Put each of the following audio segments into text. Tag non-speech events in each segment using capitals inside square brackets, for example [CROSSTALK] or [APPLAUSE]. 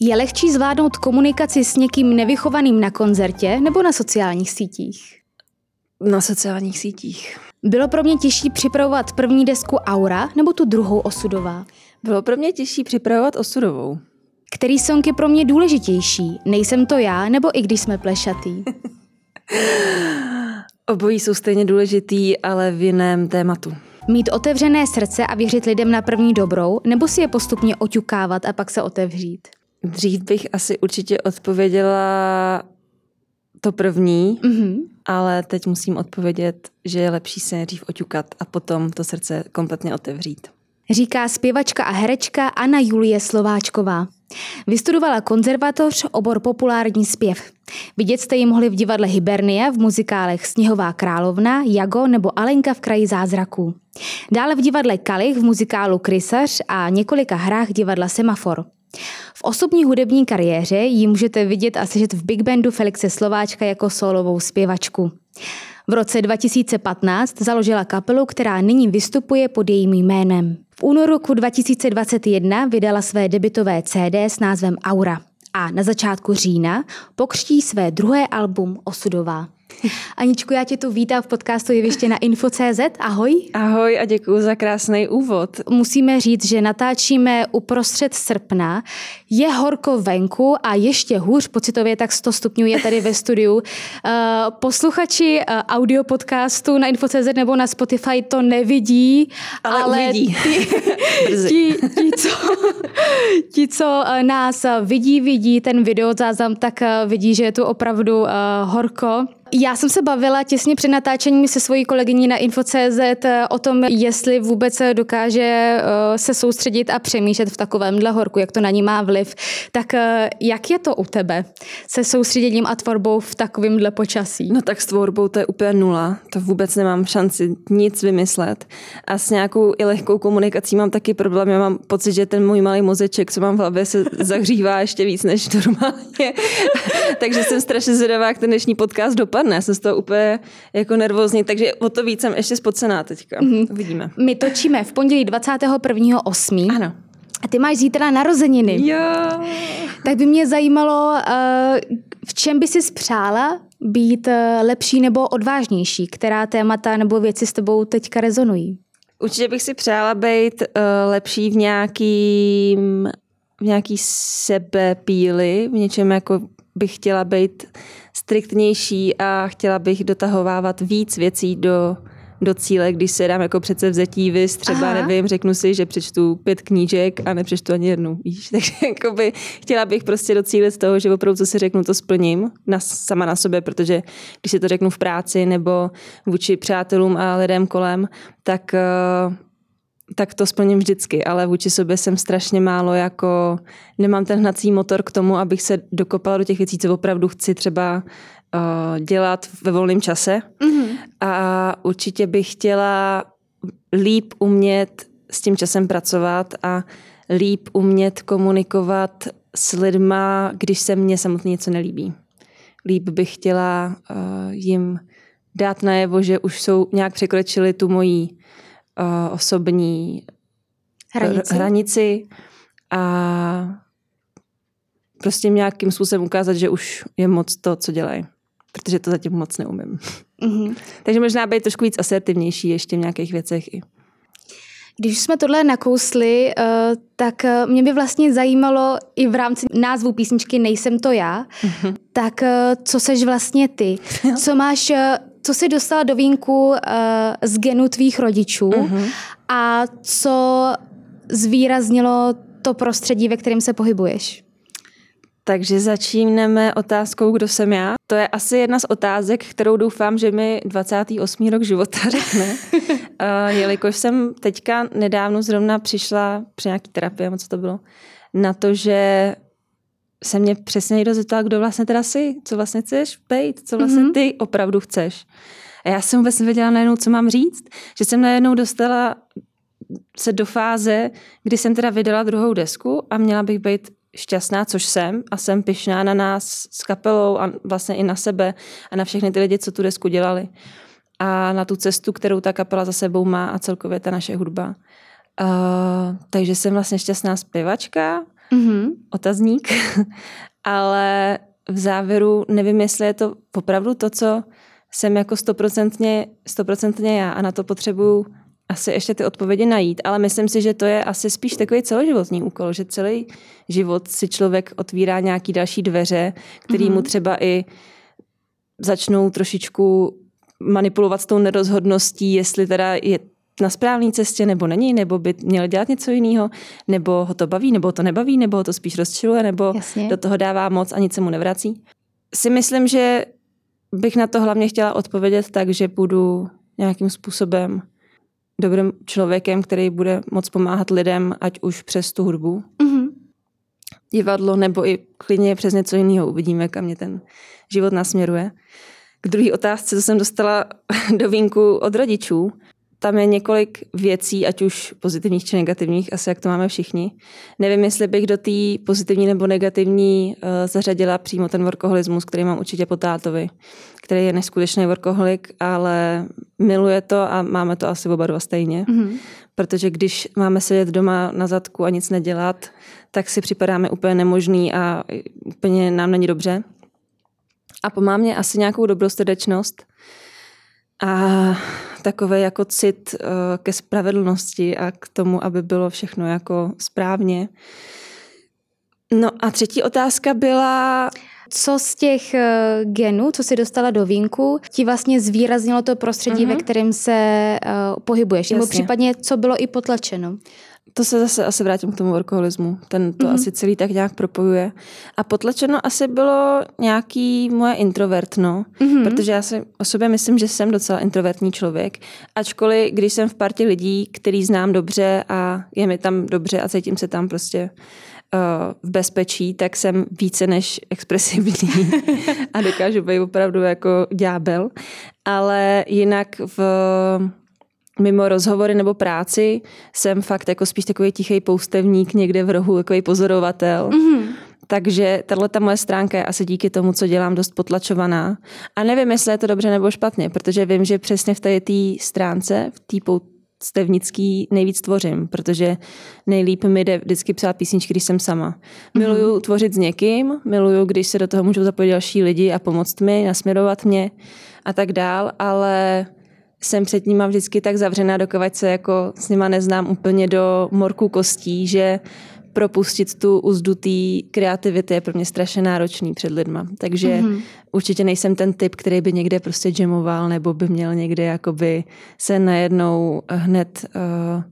Je lehčí zvládnout komunikaci s někým nevychovaným na koncertě nebo na sociálních sítích? Na sociálních sítích. Bylo pro mě těžší připravovat první desku Aura nebo tu druhou Osudová? Bylo pro mě těžší připravovat Osudovou. Který song je pro mě důležitější? Nejsem to já, nebo i když jsme plešatý? [LAUGHS] Obojí jsou stejně důležitý, ale v jiném tématu. Mít otevřené srdce a věřit lidem na první dobrou, nebo si je postupně oťukávat a pak se otevřít? Dřív bych asi určitě odpověděla to první, mm-hmm. ale teď musím odpovědět, že je lepší se nejdřív oťukat a potom to srdce kompletně otevřít. Říká zpěvačka a herečka Anna Julie Slováčková. Vystudovala konzervatoř, obor populární zpěv. Vidět jste ji mohli v divadle Hibernia, v muzikálech Sněhová královna, Jago nebo Alenka v kraji zázraků. Dále v divadle Kalich, v muzikálu Krysař a několika hrách divadla Semafor. V osobní hudební kariéře ji můžete vidět a sežet v big bandu Felixe Slováčka jako solovou zpěvačku. V roce 2015 založila kapelu, která nyní vystupuje pod jejím jménem. V únoru roku 2021 vydala své debitové CD s názvem Aura a na začátku října pokřtí své druhé album Osudová. Aničku, já tě tu vítám v podcastu Jeviště na Info.cz. Ahoj. Ahoj a děkuji za krásný úvod. Musíme říct, že natáčíme uprostřed srpna. Je horko venku a ještě hůř pocitově, tak 100 stupňů je tady ve studiu. Uh, posluchači uh, audio podcastu na Info.cz nebo na Spotify to nevidí, ale, ale uvidí. Ti, [LAUGHS] ti, ti, co, ti, co uh, nás vidí, vidí ten videozáznam, tak uh, vidí, že je tu opravdu horko. Já jsem se bavila těsně před natáčením se svojí kolegyní na Info.cz eh, o tom, jestli vůbec dokáže eh, se soustředit a přemýšlet v takovémhle horku, jak to na ní má vliv. Tak eh, jak je to u tebe se soustředěním a tvorbou v takovémhle počasí? No tak s tvorbou to je úplně nula. To vůbec nemám šanci nic vymyslet. A s nějakou i lehkou komunikací mám taky problém. Já mám pocit, že ten můj malý mozeček, co mám v hlavě, se zahřívá ještě víc než normálně. [LAUGHS] Takže jsem strašně zvědavá, jak ten dnešní podcast dopadne dopadne. Já jsem z toho úplně jako nervózní, takže o to víc jsem ještě spocená teďka. Mm-hmm. Uvidíme. My točíme v pondělí 21.8. Ano. A ty máš zítra narozeniny. Jo. Tak by mě zajímalo, eh, v čem by si spřála být eh, lepší nebo odvážnější? Která témata nebo věci s tebou teďka rezonují? Určitě bych si přála být uh, lepší v nějakým v nějaký sebepíly, v něčem jako bych chtěla být striktnější a chtěla bych dotahovávat víc věcí do, do cíle, když se dám jako přece vzetí vys, třeba Aha. nevím, řeknu si, že přečtu pět knížek a nepřečtu ani jednu, víš. [LAUGHS] Takže jakoby chtěla bych prostě docílit z toho, že opravdu, co si řeknu, to splním na, sama na sobě, protože když si to řeknu v práci nebo vůči přátelům a lidem kolem, tak uh, tak to splním vždycky, ale vůči sobě jsem strašně málo jako, nemám ten hnací motor k tomu, abych se dokopala do těch věcí, co opravdu chci třeba uh, dělat ve volném čase. Mm-hmm. A určitě bych chtěla líp umět s tím časem pracovat a líp umět komunikovat s lidma, když se mně samotně něco nelíbí. Líp bych chtěla uh, jim dát najevo, že už jsou nějak překročili tu moji uh, osobní hranici. hranici a prostě nějakým způsobem ukázat, že už je moc to, co dělají. Protože to zatím moc neumím. Mm-hmm. [LAUGHS] Takže možná být trošku víc asertivnější ještě v nějakých věcech i. Když jsme tohle nakousli, eh, tak eh, mě by vlastně zajímalo i v rámci názvu písničky Nejsem to já, mm-hmm. tak co seš vlastně ty? Co máš co jsi dostala do vínku uh, z genu tvých rodičů uh-huh. a co zvýraznilo to prostředí, ve kterém se pohybuješ? Takže začínáme otázkou, kdo jsem já. To je asi jedna z otázek, kterou doufám, že mi 28. rok života [LAUGHS] řekne. uh, jelikož jsem teďka nedávno zrovna přišla při nějaký terapii, co to bylo, na to, že se mě přesně někdo zeptal, kdo vlastně teda jsi, co vlastně chceš být, co vlastně mhm. ty opravdu chceš. A já jsem vůbec nevěděla najednou, co mám říct, že jsem najednou dostala se do fáze, kdy jsem teda vydala druhou desku a měla bych být šťastná, což jsem a jsem pyšná na nás s kapelou a vlastně i na sebe a na všechny ty lidi, co tu desku dělali a na tu cestu, kterou ta kapela za sebou má a celkově ta naše hudba. Uh, takže jsem vlastně šťastná zpěvačka, mm-hmm. Otazník, [LAUGHS] ale v závěru nevím, jestli je to opravdu to, co jsem jako stoprocentně, stoprocentně já a na to potřebuju asi ještě ty odpovědi najít, ale myslím si, že to je asi spíš takový celoživotní úkol, že celý život si člověk otvírá nějaký další dveře, který mm-hmm. mu třeba i začnou trošičku manipulovat s tou nerozhodností, jestli teda je na správné cestě, nebo není, nebo by měl dělat něco jiného, nebo ho to baví, nebo to nebaví, nebo ho to spíš rozčiluje, nebo Jasně. do toho dává moc a nic se mu nevrací. Si myslím, že bych na to hlavně chtěla odpovědět tak, že budu nějakým způsobem dobrým člověkem, který bude moc pomáhat lidem, ať už přes tu hudbu, mm-hmm. divadlo, nebo i klidně přes něco jiného. Uvidíme, kam mě ten život nasměruje. K druhé otázce, co jsem dostala [LAUGHS] do vínku od rodičů, tam je několik věcí, ať už pozitivních či negativních, asi jak to máme všichni. Nevím, jestli bych do té pozitivní nebo negativní uh, zařadila přímo ten workoholismus, který mám určitě po tátovi, který je neskutečný workoholik, ale miluje to a máme to asi oba dva stejně. Mm-hmm. Protože když máme sedět doma na zadku a nic nedělat, tak si připadáme úplně nemožný a úplně nám není dobře. A po mámě asi nějakou dobrou srdečnost. A takový jako cit uh, ke spravedlnosti a k tomu, aby bylo všechno jako správně. No a třetí otázka byla... Co z těch uh, genů, co si dostala do vínku, ti vlastně zvýraznilo to prostředí, uh-huh. ve kterém se uh, pohybuješ? Jasně. Nebo případně, co bylo i potlačeno? To se zase asi vrátím k tomu workoholismu. Ten to mm-hmm. asi celý tak nějak propojuje. A potlačeno asi bylo nějaký moje introvertno, mm-hmm. protože já si o sobě myslím, že jsem docela introvertní člověk. Ačkoliv, když jsem v partě lidí, který znám dobře a je mi tam dobře a cítím se tam prostě uh, v bezpečí, tak jsem více než expresivní [LAUGHS] a dokážu být opravdu jako ďábel. Ale jinak v mimo rozhovory nebo práci jsem fakt jako spíš takový tichý poustevník někde v rohu, takový pozorovatel. Mm-hmm. Takže tahle ta moje stránka je asi díky tomu, co dělám, dost potlačovaná. A nevím, jestli je to dobře nebo špatně, protože vím, že přesně v té stránce, v té stevnický nejvíc tvořím, protože nejlíp mi jde vždycky psát písničky, když jsem sama. Mm-hmm. Miluju tvořit s někým, miluju, když se do toho můžou zapojit další lidi a pomoct mi, nasměrovat mě a tak dál, ale jsem před nima vždycky tak zavřená, dokovat se jako s nima neznám úplně do morku kostí, že propustit tu uzdu té kreativity je pro mě strašně náročný před lidma. Takže mm-hmm. určitě nejsem ten typ, který by někde prostě jamoval nebo by měl někde jakoby se najednou hned uh,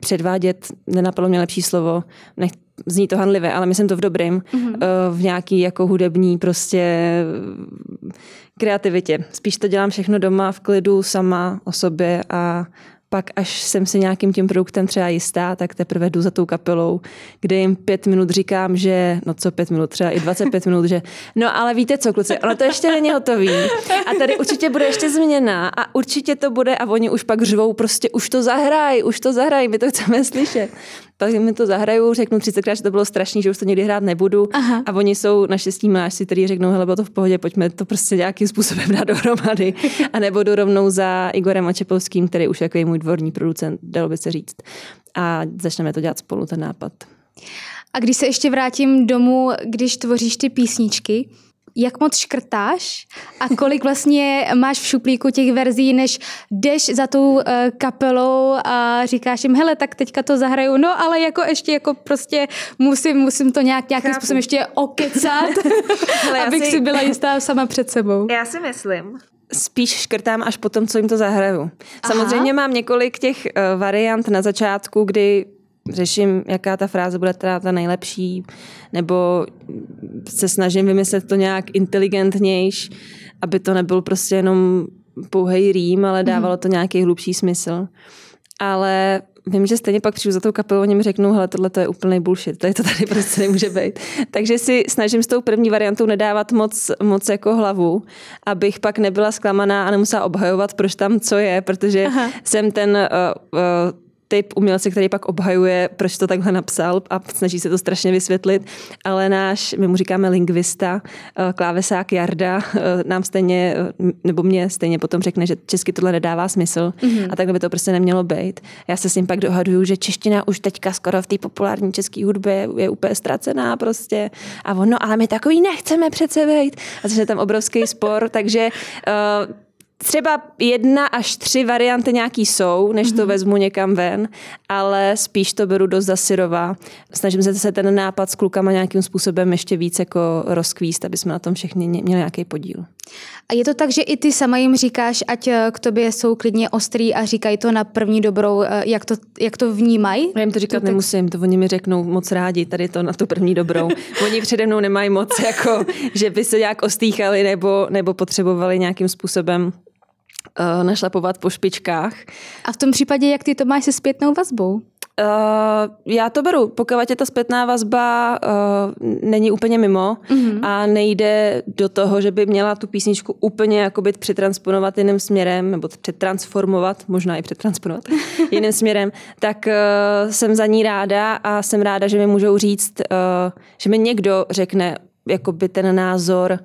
předvádět, nenapadlo mě lepší slovo, nech, zní to hanlivé, ale myslím to v dobrým, mm-hmm. v nějaký jako hudební prostě kreativitě. Spíš to dělám všechno doma v klidu, sama o sobě a pak, až jsem si nějakým tím produktem třeba jistá, tak teprve jdu za tou kapelou, kde jim pět minut říkám, že, no co pět minut, třeba i 25 minut, že no ale víte co, kluci, ono to ještě není hotový a tady určitě bude ještě změna a určitě to bude a oni už pak řvou, prostě už to zahraj, už to zahraj, my to chceme slyšet pak mi to zahraju, řeknu 30krát, že to bylo strašný, že už to někdy hrát nebudu. Aha. A oni jsou naštěstí mlášci, kteří řeknou, hele, bylo to v pohodě, pojďme to prostě nějakým způsobem [LAUGHS] dát dohromady. [LAUGHS] A nebudu rovnou za Igorem Očepovským, který už jako je můj dvorní producent, dalo by se říct. A začneme to dělat spolu, ten nápad. A když se ještě vrátím domů, když tvoříš ty písničky, jak moc škrtáš a kolik vlastně máš v šuplíku těch verzí, než jdeš za tou uh, kapelou a říkáš jim, hele, tak teďka to zahraju, no ale jako ještě jako prostě musím, musím to nějak, nějakým Chápu. způsobem ještě okecat, [LAUGHS] hele, abych si... si byla jistá sama před sebou. Já si myslím, spíš škrtám až po tom, co jim to zahraju. Samozřejmě Aha. mám několik těch uh, variant na začátku, kdy řeším, jaká ta fráze bude teda ta nejlepší, nebo se snažím vymyslet to nějak inteligentnější, aby to nebyl prostě jenom pouhej rým, ale mhm. dávalo to nějaký hlubší smysl. Ale vím, že stejně pak přijdu za tou kapelou, oni mi řeknou, hele, tohle to je úplný bullshit, tady to tady [LAUGHS] prostě nemůže být. Takže si snažím s tou první variantou nedávat moc, moc jako hlavu, abych pak nebyla zklamaná a nemusela obhajovat, proč tam co je, protože Aha. jsem ten uh, uh, typ umělce, který pak obhajuje, proč to takhle napsal a snaží se to strašně vysvětlit, ale náš, my mu říkáme lingvista, eh, klávesák Jarda, eh, nám stejně, eh, nebo mě stejně potom řekne, že česky tohle nedává smysl mm-hmm. a takhle by to prostě nemělo být. Já se s ním pak dohaduju, že čeština už teďka skoro v té populární české hudbě je úplně ztracená prostě a ono, ale my takový nechceme přece být. A je tam obrovský spor, takže uh, třeba jedna až tři varianty nějaký jsou, než to mm-hmm. vezmu někam ven, ale spíš to beru dost za syrová. Snažím se se ten nápad s klukama nějakým způsobem ještě víc jako rozkvíst, aby jsme na tom všichni měli nějaký podíl. A je to tak, že i ty sama jim říkáš, ať eh, k tobě jsou klidně ostrý a říkají to na první dobrou, eh, jak to, jak to vnímají? Já jim to říkat to nemusím, to oni mi řeknou moc rádi, tady to na tu první dobrou. [LAUGHS] oni přede mnou nemají moc, jako, že by se nějak ostýchali nebo, nebo potřebovali nějakým způsobem uh, našlapovat po špičkách. A v tom případě, jak ty to máš se zpětnou vazbou? Uh, já to beru, pokud je ta zpětná vazba uh, není úplně mimo mm-hmm. a nejde do toho, že by měla tu písničku úplně jakoby přetransponovat jiným směrem, nebo přetransformovat, možná i přetransponovat [LAUGHS] jiným směrem, tak uh, jsem za ní ráda a jsem ráda, že mi můžou říct, uh, že mi někdo řekne jakoby ten názor,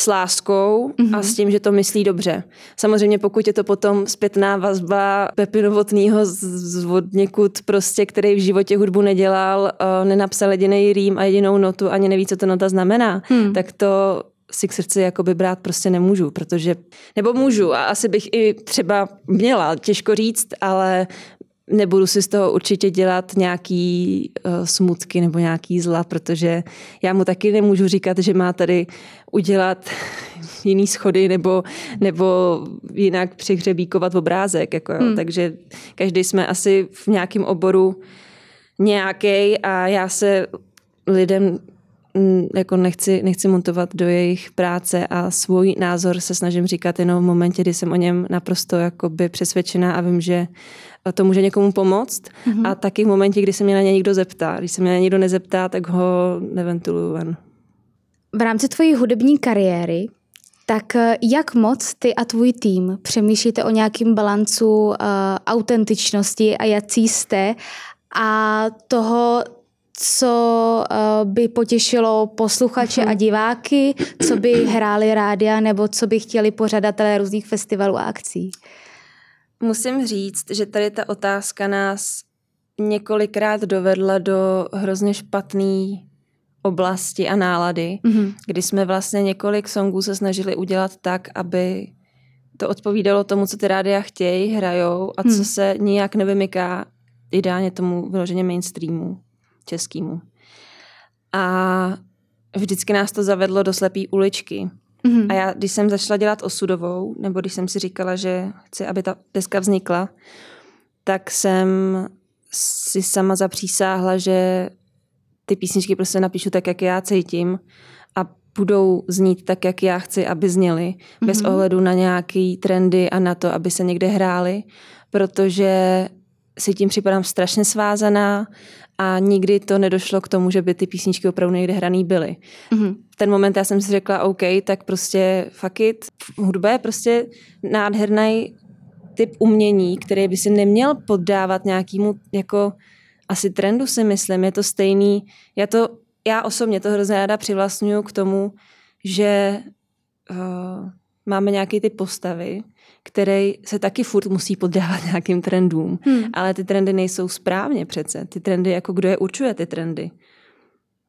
s láskou mm-hmm. a mhm. s tím, že to myslí dobře. Samozřejmě pokud je to potom zpětná vazba Pepi Novotnýho z, z od někud prostě, který v životě hudbu nedělal, uh, nenapsal jediný rým a jedinou notu, ani neví, co to nota znamená, hmm. tak to si k srdci jakoby brát prostě nemůžu, protože, nebo můžu a asi bych i třeba měla, těžko říct, ale nebudu si z toho určitě dělat nějaký uh, smutky nebo nějaký zla, protože já mu taky nemůžu říkat, že má tady udělat [LAUGHS] jiný schody nebo, nebo jinak přihřebíkovat obrázek. Jako, hmm. Takže každý jsme asi v nějakém oboru nějaký a já se lidem jako nechci, nechci montovat do jejich práce a svůj názor se snažím říkat jenom v momentě, kdy jsem o něm naprosto jakoby přesvědčená a vím, že to může někomu pomoct. Mm-hmm. A taky v momentě, kdy se mě na ně někdo zeptá. Když se mě na někdo nezeptá, tak ho neventiluju ven. V rámci tvojí hudební kariéry, tak eh, jak moc ty a tvůj tým přemýšlíte o nějakém balancu uh, autentičnosti a jací jste a toho, co uh, by potěšilo posluchače a mhm. diváky, co by hráli rádia nebo co by chtěli pořadatelé různých festivalů a akcí? Musím říct, že tady ta otázka nás několikrát dovedla do hrozně špatné oblasti a nálady, mm-hmm. kdy jsme vlastně několik songů se snažili udělat tak, aby to odpovídalo tomu, co ty rádia chtějí, hrajou a co mm. se nijak nevymyká ideálně tomu vyloženě mainstreamu českému. A vždycky nás to zavedlo do slepý uličky. Mm-hmm. A já, když jsem začala dělat osudovou, nebo když jsem si říkala, že chci, aby ta deska vznikla, tak jsem si sama zapřísáhla, že ty písničky prostě napíšu tak, jak já cítím a budou znít tak, jak já chci, aby zněly, mm-hmm. bez ohledu na nějaký trendy a na to, aby se někde hrály, protože si tím připadám strašně svázaná a nikdy to nedošlo k tomu, že by ty písničky opravdu někde hraný byly. Mm-hmm. V ten moment já jsem si řekla, OK, tak prostě fuck it. Hudba je prostě nádherný typ umění, který by si neměl poddávat nějakému jako asi trendu si myslím, je to stejný. Já to, já osobně to hrozně ráda přivlastňuju k tomu, že uh, máme nějaké ty postavy, který se taky furt musí poddávat [LAUGHS] nějakým trendům. Hmm. Ale ty trendy nejsou správně přece. Ty trendy, jako kdo je určuje ty trendy?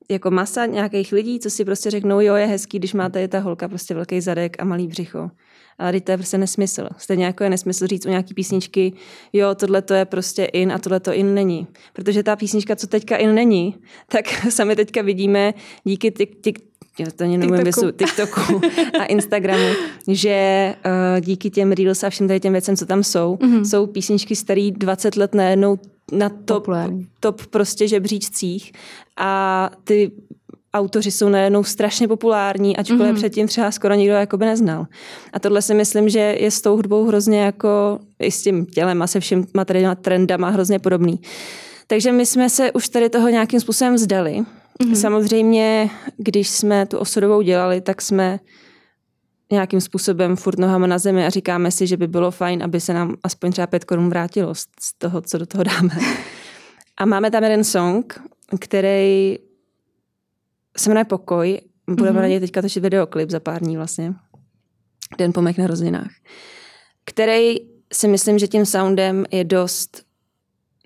Jako masa nějakých lidí, co si prostě řeknou, jo, je hezký, když máte ta holka prostě velký zadek a malý břicho. Ale to je prostě nesmysl. Stejně jako je nesmysl říct u nějaký písničky, jo, tohle to je prostě in a tohle to in není. Protože ta písnička, co teďka in není, [LAUGHS] tak sami teďka vidíme díky ty, to ani nemůžu TikToku. TikToku [LAUGHS] a Instagramu, že uh, díky těm Reels a všem tady těm věcem, co tam jsou, mm-hmm. jsou písničky starý 20 let najednou na top, top prostě žebříčcích a ty autoři jsou najednou strašně populární, ačkoliv mm-hmm. předtím třeba skoro nikdo jakoby neznal. A tohle si myslím, že je s tou hudbou hrozně jako i s tím tělem a se vším materiálníma trendama hrozně podobný. Takže my jsme se už tady toho nějakým způsobem vzdali. Mm-hmm. Samozřejmě, když jsme tu osudovou dělali, tak jsme nějakým způsobem furt nohama na zemi a říkáme si, že by bylo fajn, aby se nám aspoň třeba pět korun vrátilo z toho, co do toho dáme. [LAUGHS] A máme tam jeden song, který se jmenuje Pokoj. Budeme mm-hmm. na něj teďka točit videoklip za pár dní vlastně. Den po mých narozeninách. Který si myslím, že tím soundem je dost,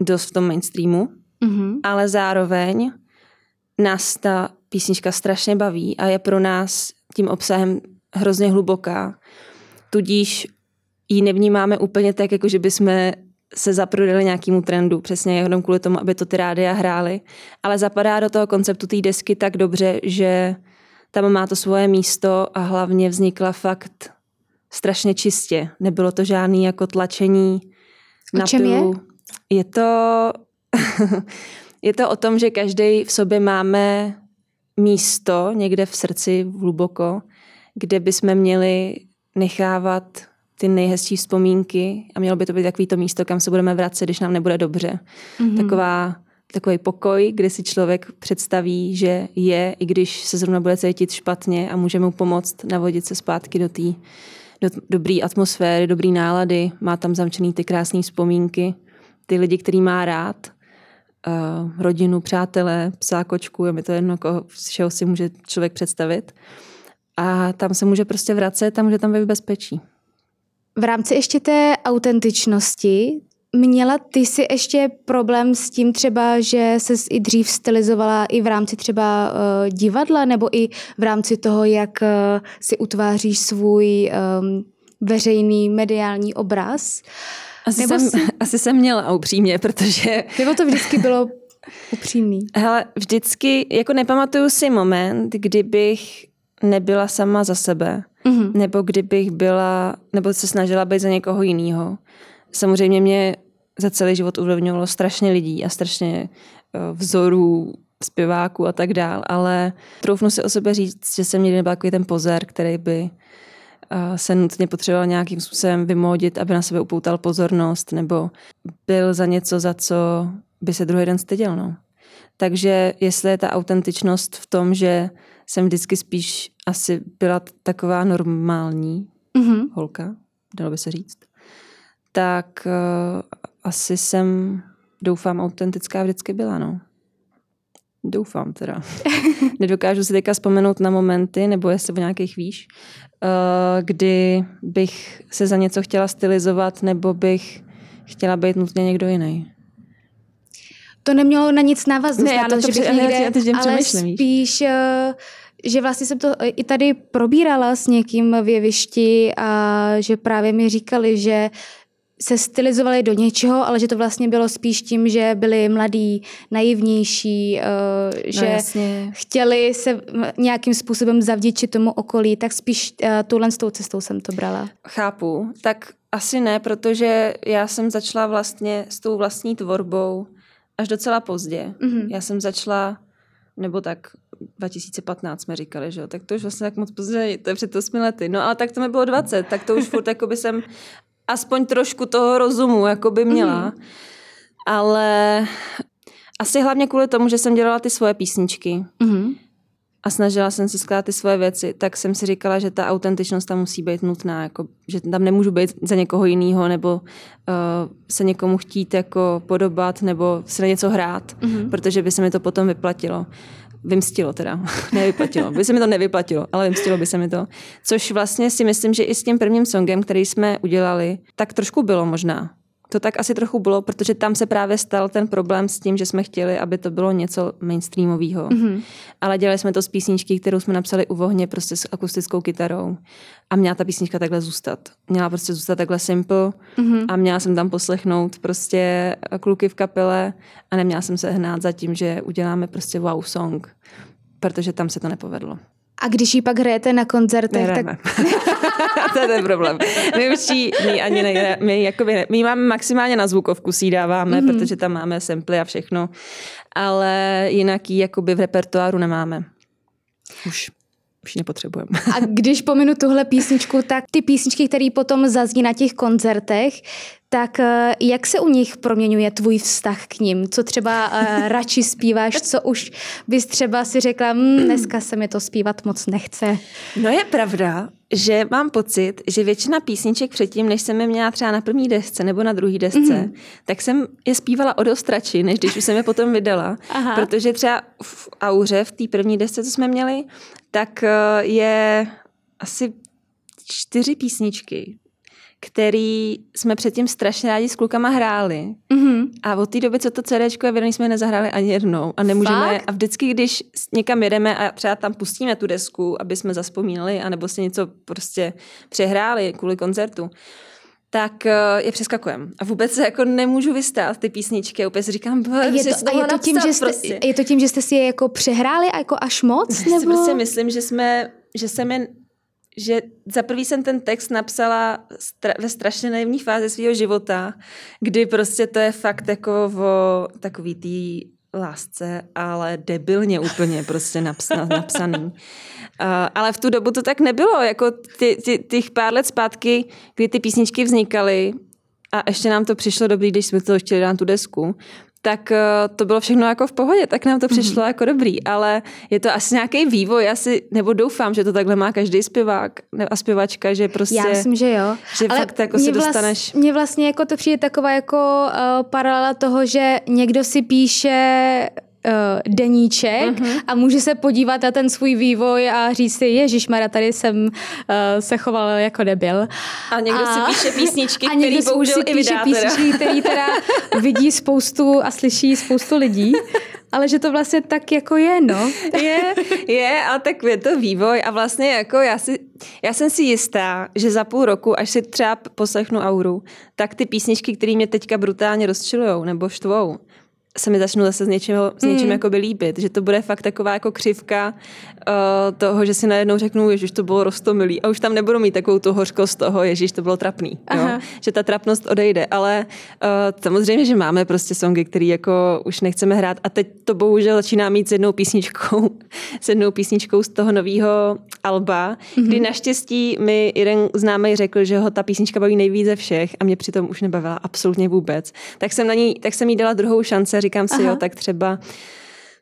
dost v tom mainstreamu, mm-hmm. ale zároveň nás ta písnička strašně baví a je pro nás tím obsahem hrozně hluboká. Tudíž ji nevnímáme úplně tak, jako že bychom se zaprodali nějakému trendu, přesně jenom kvůli tomu, aby to ty rádia hrály, ale zapadá do toho konceptu té desky tak dobře, že tam má to svoje místo a hlavně vznikla fakt strašně čistě. Nebylo to žádný jako tlačení o na čem pilu. Je? je to [LAUGHS] je to o tom, že každý v sobě máme místo někde v srdci hluboko, kde bychom měli nechávat ty nejhezčí vzpomínky a mělo by to být takový to místo, kam se budeme vracet, když nám nebude dobře. Mm-hmm. Taková, takový pokoj, kde si člověk představí, že je, i když se zrovna bude cítit špatně a může mu pomoct navodit se zpátky do té do dobré atmosféry, dobré nálady, má tam zamčený ty krásné vzpomínky, ty lidi, který má rád, uh, rodinu, přátelé, psa, kočku, je mi to jedno, koho, z čeho si může člověk představit. A tam se může prostě vracet a může tam být bezpečí. V rámci ještě té autentičnosti Měla ty si ještě problém s tím třeba, že se i dřív stylizovala i v rámci třeba uh, divadla nebo i v rámci toho, jak uh, si utváříš svůj um, veřejný mediální obraz? Asi, nebo jsem, si... [LAUGHS] asi jsem měla upřímně, protože... Nebo to vždycky bylo upřímný? [LAUGHS] Hele, vždycky, jako nepamatuju si moment, kdybych nebyla sama za sebe, mm-hmm. nebo kdybych byla, nebo se snažila být za někoho jiného. Samozřejmě mě za celý život ovlivňovalo strašně lidí a strašně eh, vzorů, zpěváků a tak dál, ale troufnu si o sebe říct, že jsem někdy nebyla takový ten pozor, který by se nutně potřeboval nějakým způsobem vymodit, aby na sebe upoutal pozornost, nebo byl za něco, za co by se druhý den styděl. No. Takže jestli je ta autentičnost v tom, že jsem vždycky spíš asi byla taková normální mm-hmm. holka, dalo by se říct, tak uh, asi jsem, doufám, autentická vždycky byla, no. Doufám teda. [LAUGHS] Nedokážu si teďka vzpomenout na momenty, nebo jestli v nějakých víš, uh, kdy bych se za něco chtěla stylizovat, nebo bych chtěla být nutně někdo jiný. To nemělo na nic návaznost ne, na to, to že bych [LAUGHS] někde, já to, ale spíš, uh, že vlastně jsem to i tady probírala s někým v jevišti a že právě mi říkali, že se stylizovali do něčeho, ale že to vlastně bylo spíš tím, že byli mladí, naivnější, uh, že no, chtěli se nějakým způsobem zavděčit tomu okolí, tak spíš uh, tuhle s tou cestou jsem to brala. Chápu. Tak asi ne, protože já jsem začala vlastně s tou vlastní tvorbou až docela pozdě. Mm-hmm. Já jsem začala, nebo tak 2015 jsme říkali, že jo, tak to už vlastně tak moc pozdě, to je před 8 lety. No ale tak to mi bylo 20, tak to už furt jako by jsem aspoň trošku toho rozumu, jako by měla. Mm. Ale asi hlavně kvůli tomu, že jsem dělala ty svoje písničky mm. a snažila jsem se skládat ty svoje věci, tak jsem si říkala, že ta autentičnost tam musí být nutná, jako, že tam nemůžu být za někoho jiného nebo uh, se někomu chtít jako podobat nebo si na něco hrát, mm. protože by se mi to potom vyplatilo vymstilo teda, nevyplatilo. By se mi to nevyplatilo, ale vymstilo by se mi to. Což vlastně si myslím, že i s tím prvním songem, který jsme udělali, tak trošku bylo možná. To tak asi trochu bylo, protože tam se právě stal ten problém s tím, že jsme chtěli, aby to bylo něco mainstreamového. Mm-hmm. Ale dělali jsme to z písničky, kterou jsme napsali u vohně prostě s akustickou kytarou. A měla ta písnička takhle zůstat. Měla prostě zůstat takhle simple mm-hmm. a měla jsem tam poslechnout prostě kluky v kapele a neměla jsem se hnát za tím, že uděláme prostě wow song, protože tam se to nepovedlo. A když ji pak hrajete na koncertech, Nehrajeme. tak... [LAUGHS] [LAUGHS] to je ten problém. My už ji my ani nejde, my, jakoby, ne, my máme maximálně na zvukovku si dáváme, mm-hmm. protože tam máme samply a všechno, ale jinak ji jakoby v repertoáru nemáme. Už už ji nepotřebujeme. A když pominu tuhle písničku, tak ty písničky, které potom zazní na těch koncertech, tak eh, jak se u nich proměňuje tvůj vztah k ním? Co třeba uh, radši zpíváš, co už bys třeba si řekla, hm, dneska se mi to zpívat moc nechce? No je pravda, že mám pocit, že většina písniček předtím, než jsem je měla třeba na první desce nebo na druhé desce, mm-hmm. tak jsem je zpívala o dost radši, než když už jsem je potom vydala. Aha. Protože třeba v Auře, v té první desce, co jsme měli, tak eh, je asi čtyři písničky, který jsme předtím strašně rádi s klukama hráli. Mm-hmm. A od té doby, co to CD je vydaný, jsme je nezahráli ani jednou. A nemůžeme. Fakt? A vždycky, když někam jedeme a třeba tam pustíme tu desku, aby jsme zaspomínali, anebo si něco prostě přehráli kvůli koncertu, tak eh, je přeskakujem. A vůbec se jako nemůžu vystát ty písničky. Úplně si říkám, a je to, a je to, tím, že jste, prostě. je to tím, že jste si je jako přehráli a jako až moc? Nebo? Si prostě myslím, že jsme, že jsem je že za prvý jsem ten text napsala stra- ve strašně naivní fázi svého života, kdy prostě to je fakt jako o takový tý lásce, ale debilně úplně prostě naps- [LAUGHS] napsaný. Uh, ale v tu dobu to tak nebylo, jako ty, ty, těch pár let zpátky, kdy ty písničky vznikaly a ještě nám to přišlo dobrý, když jsme to chtěli dát tu desku, tak eh, to bylo všechno jako v pohodě, tak nám to přišlo mm-hmm. jako dobrý, ale je to asi nějaký vývoj, asi, nebo doufám, že to takhle má každý zpěvák a zpěvačka, že prostě... Já myslím, že jo. Že ale fakt jako si vlast, dostaneš... Mně vlastně jako to přijde taková jako uh, paralela toho, že někdo si píše uh, deníček uh-huh. a může se podívat na ten svůj vývoj a říct si, Ježíš Mara, tady jsem uh, se choval jako debil. A někdo a, si píše písničky, [LAUGHS] a který bohužel i vydá písničky, který teda [LAUGHS] vidí spoustu a slyší spoustu lidí. ale že to vlastně tak jako je, no. [LAUGHS] Je, je, a tak je to vývoj a vlastně jako já, si, já jsem si jistá, že za půl roku, až si třeba poslechnu Auru, tak ty písničky, které mě teďka brutálně rozčilujou nebo štvou, se mi začnu zase s něčím, s něčím mm. jakoby líbit, že to bude fakt taková jako křivka uh, toho, že si najednou řeknu, ježiš, to bylo rostomilý a už tam nebudu mít takovou tu hořkost toho, ježiš, to bylo trapný, jo? že ta trapnost odejde, ale uh, samozřejmě, že máme prostě songy, které jako už nechceme hrát a teď to bohužel začíná mít s jednou písničkou, [LAUGHS] s jednou písničkou z toho nového alba, mm-hmm. kdy naštěstí mi jeden známý řekl, že ho ta písnička baví nejvíc ze všech a mě přitom už nebavila absolutně vůbec. Tak jsem na ní, tak jsem jí dala druhou šanci říkám si, Aha. jo, tak třeba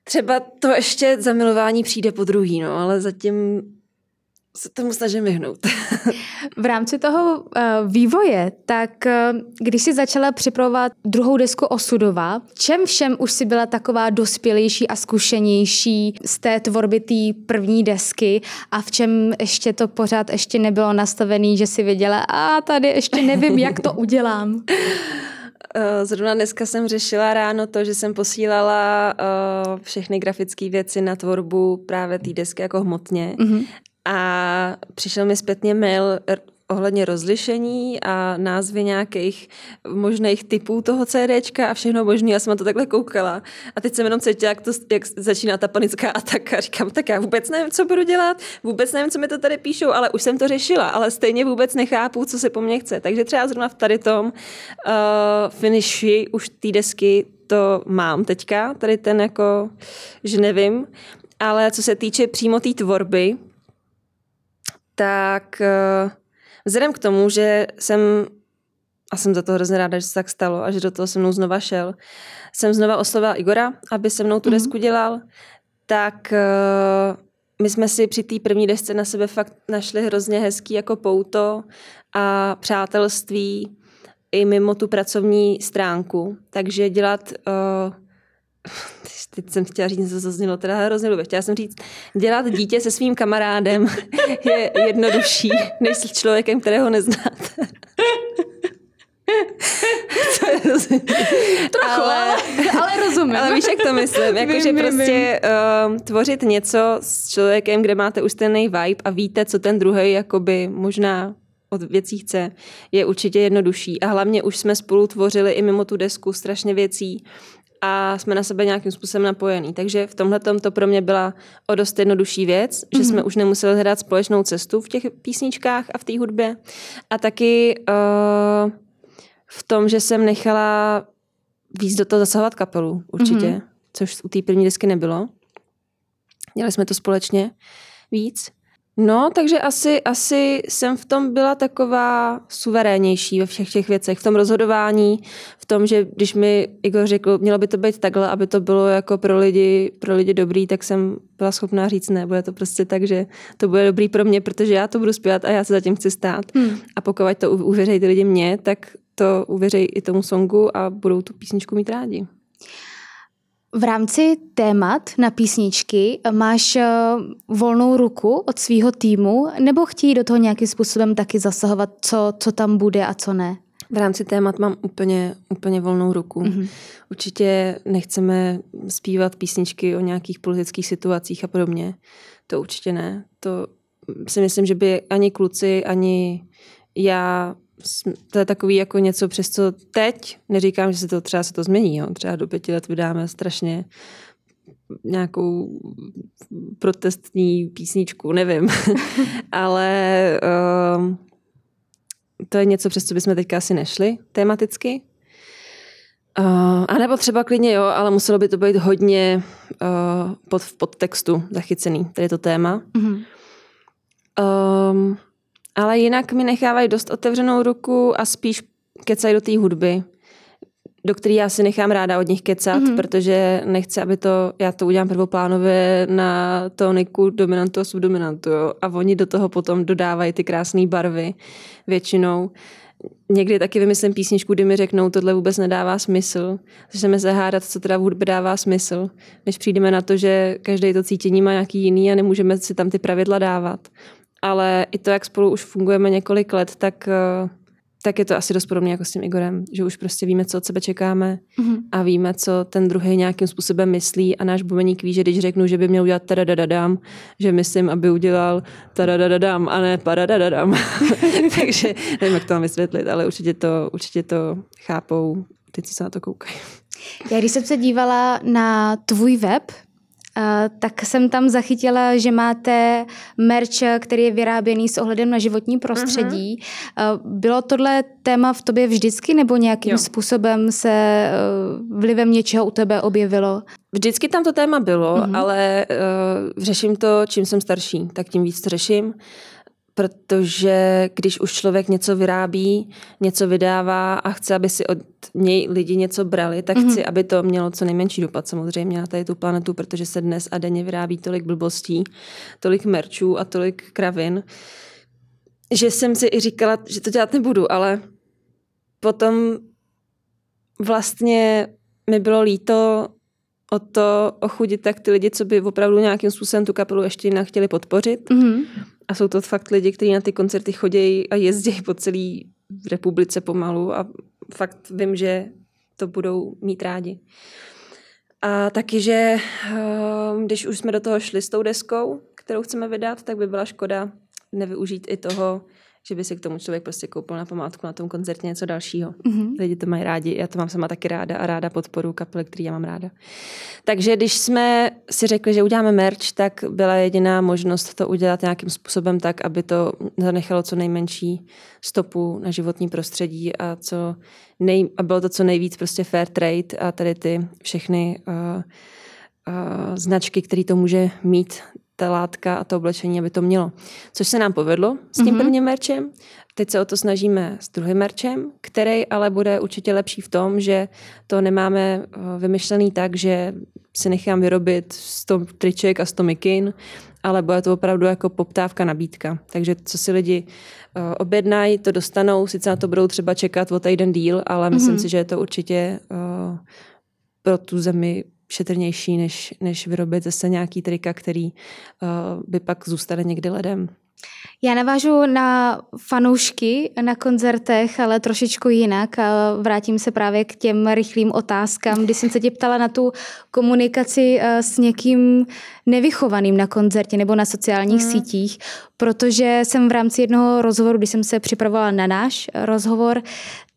třeba to ještě zamilování přijde po druhý, no, ale zatím se tomu snažím vyhnout. [LAUGHS] v rámci toho uh, vývoje, tak uh, když jsi začala připravovat druhou desku Osudova, čem všem už si byla taková dospělejší a zkušenější z té tvorby té první desky a v čem ještě to pořád ještě nebylo nastavený, že si věděla, a tady ještě nevím, jak to udělám. [LAUGHS] Eh, zrovna dneska jsem řešila ráno to, že jsem posílala uh, všechny grafické věci na tvorbu právě té desky jako hmotně. Mm-hmm. A přišel mi zpětně mail ohledně rozlišení a názvy nějakých možných typů toho CDčka a všechno možné. Já jsem na to takhle koukala. A teď jsem jenom cítila, jak, to, jak začíná ta panická [LAUGHS] ataka. Říkám, tak já vůbec nevím, co budu dělat, vůbec nevím, co mi to tady píšou, ale už jsem to řešila, ale stejně vůbec nechápu, co se po mně chce. Takže třeba zrovna v tady tom uh, finishi už té desky to mám teďka, tady ten jako, že nevím, ale co se týče přímo té tvorby, tak uh, Vzhledem k tomu, že jsem, a jsem za to hrozně ráda, že se tak stalo a že do toho se mnou znova šel, jsem znova oslovila Igora, aby se mnou tu mm-hmm. desku dělal, tak uh, my jsme si při té první desce na sebe fakt našli hrozně hezký jako pouto a přátelství i mimo tu pracovní stránku. Takže dělat uh, teď jsem chtěla říct něco, co znělo teda hrozně blbě. Chtěla jsem říct, dělat dítě se svým kamarádem [LAUGHS] je jednodušší, než s člověkem, kterého neznáte. [LAUGHS] Trochu, ale, ale rozumím. Ale víš, jak to myslím? [LAUGHS] Jako, že prostě uh, tvořit něco s člověkem, kde máte už stejný vibe a víte, co ten druhý jakoby možná od věcí chce, je určitě jednodušší. A hlavně už jsme spolu tvořili i mimo tu desku strašně věcí, a jsme na sebe nějakým způsobem napojení. Takže v tomhle to pro mě byla o dost jednodušší věc, mm-hmm. že jsme mhm. už nemuseli hledat společnou cestu v těch písničkách a v té hudbě. A taky uh, v tom, že jsem nechala víc do toho zasahovat kapelu, určitě, mm-hmm. což u té první desky nebylo. Dělali jsme to společně víc. No, takže asi, asi jsem v tom byla taková suverénější ve všech těch věcech. V tom rozhodování, v tom, že když mi Igor řekl, mělo by to být takhle, aby to bylo jako pro lidi, pro lidi dobrý, tak jsem byla schopná říct ne, bude to prostě tak, že to bude dobrý pro mě, protože já to budu zpívat a já se zatím chci stát. Hmm. A pokud to uvěřejí ty lidi mě, tak to uvěřejí i tomu songu a budou tu písničku mít rádi. V rámci témat na písničky máš eh, volnou ruku od svého týmu nebo chtějí do toho nějakým způsobem taky zasahovat, co, co tam bude a co ne? V rámci témat mám úplně, úplně volnou ruku. Mm-hmm. Určitě nechceme zpívat písničky o nějakých politických situacích a podobně. To určitě ne. To si myslím, že by ani kluci, ani já to je takový jako něco, přes co teď, neříkám, že se to třeba se to změní, jo. třeba do pěti let vydáme strašně nějakou protestní písničku, nevím, [LAUGHS] ale uh, to je něco, přes co bychom teďka asi nešli tematicky. Uh, a nebo třeba klidně jo, ale muselo by to být hodně uh, pod, v podtextu zachycený, tady to téma. Mm-hmm. Um, ale jinak mi nechávají dost otevřenou ruku a spíš kecají do té hudby, do které já si nechám ráda od nich kecat, mm-hmm. protože nechci, aby to, já to udělám prvoplánově na toniku dominantu a subdominantu, jo, a oni do toho potom dodávají ty krásné barvy většinou. Někdy taky vymyslím písničku, kdy mi řeknou, tohle vůbec nedává smysl. Začneme se hádat, co teda v hudbě dává smysl, než přijdeme na to, že každý to cítění má nějaký jiný a nemůžeme si tam ty pravidla dávat ale i to, jak spolu už fungujeme několik let, tak, eh, tak je to asi dost podobné jako s tím Igorem, že už prostě víme, co od sebe čekáme mm-hmm. a víme, co ten druhý nějakým způsobem myslí a náš bubeník ví, že když řeknu, že by měl udělat tadadadadam, že myslím, aby udělal tadadadadam a ne padadadadam. [LAUGHS] Takže nevím, jak to mám vysvětlit, ale určitě to, určitě to chápou ty, co se na to koukají. Já když jsem se dívala na tvůj web, tak jsem tam zachytila, že máte merch, který je vyráběný s ohledem na životní prostředí. Uh-huh. Bylo tohle téma v tobě vždycky nebo nějakým jo. způsobem se e, vlivem něčeho u tebe objevilo? Vždycky tam to téma bylo, uh-huh. ale uh, řeším to, čím jsem starší, tak tím víc to řeším protože když už člověk něco vyrábí, něco vydává a chce, aby si od něj lidi něco brali, tak mm-hmm. chci, aby to mělo co nejmenší dopad samozřejmě na tady tu planetu, protože se dnes a denně vyrábí tolik blbostí, tolik merčů a tolik kravin, že jsem si i říkala, že to dělat nebudu, ale potom vlastně mi bylo líto o to ochudit tak ty lidi, co by opravdu nějakým způsobem tu kapelu ještě jinak chtěli podpořit. Mm-hmm. A jsou to fakt lidi, kteří na ty koncerty chodí a jezdí po celé republice pomalu a fakt vím, že to budou mít rádi. A taky, že ehm, když už jsme do toho šli s tou deskou, kterou chceme vydat, tak by byla škoda nevyužít i toho, že by si k tomu člověk prostě koupil na památku na tom koncertě něco dalšího. Mm-hmm. Lidi to mají rádi, já to mám sama taky ráda a ráda podporu kapely, který já mám ráda. Takže když jsme si řekli, že uděláme merch, tak byla jediná možnost to udělat nějakým způsobem tak, aby to zanechalo co nejmenší stopu na životní prostředí a, co nej, a bylo to co nejvíc prostě fair trade a tady ty všechny uh, uh, značky, které to může mít ta látka a to oblečení, aby to mělo. Což se nám povedlo s tím mm-hmm. prvním merčem. Teď se o to snažíme s druhým merčem, který ale bude určitě lepší v tom, že to nemáme eh, vymyšlený tak, že si nechám vyrobit 100 triček a 100 mikin, ale bude to opravdu jako poptávka, nabídka. Takže co si lidi uh, objednají, to dostanou, sice na to budou třeba čekat o týden díl, ale myslím mm-hmm. si, že je to určitě uh, pro tu zemi šetrnější, než, než vyrobit zase nějaký trika, který uh, by pak zůstane někdy ledem. Já navážu na fanoušky na koncertech, ale trošičku jinak. Vrátím se právě k těm rychlým otázkám, kdy jsem se tě ptala na tu komunikaci eh, s někým nevychovaným na koncertě nebo na sociálních hmm. sítích, protože jsem v rámci jednoho rozhovoru, když jsem se připravovala na náš rozhovor,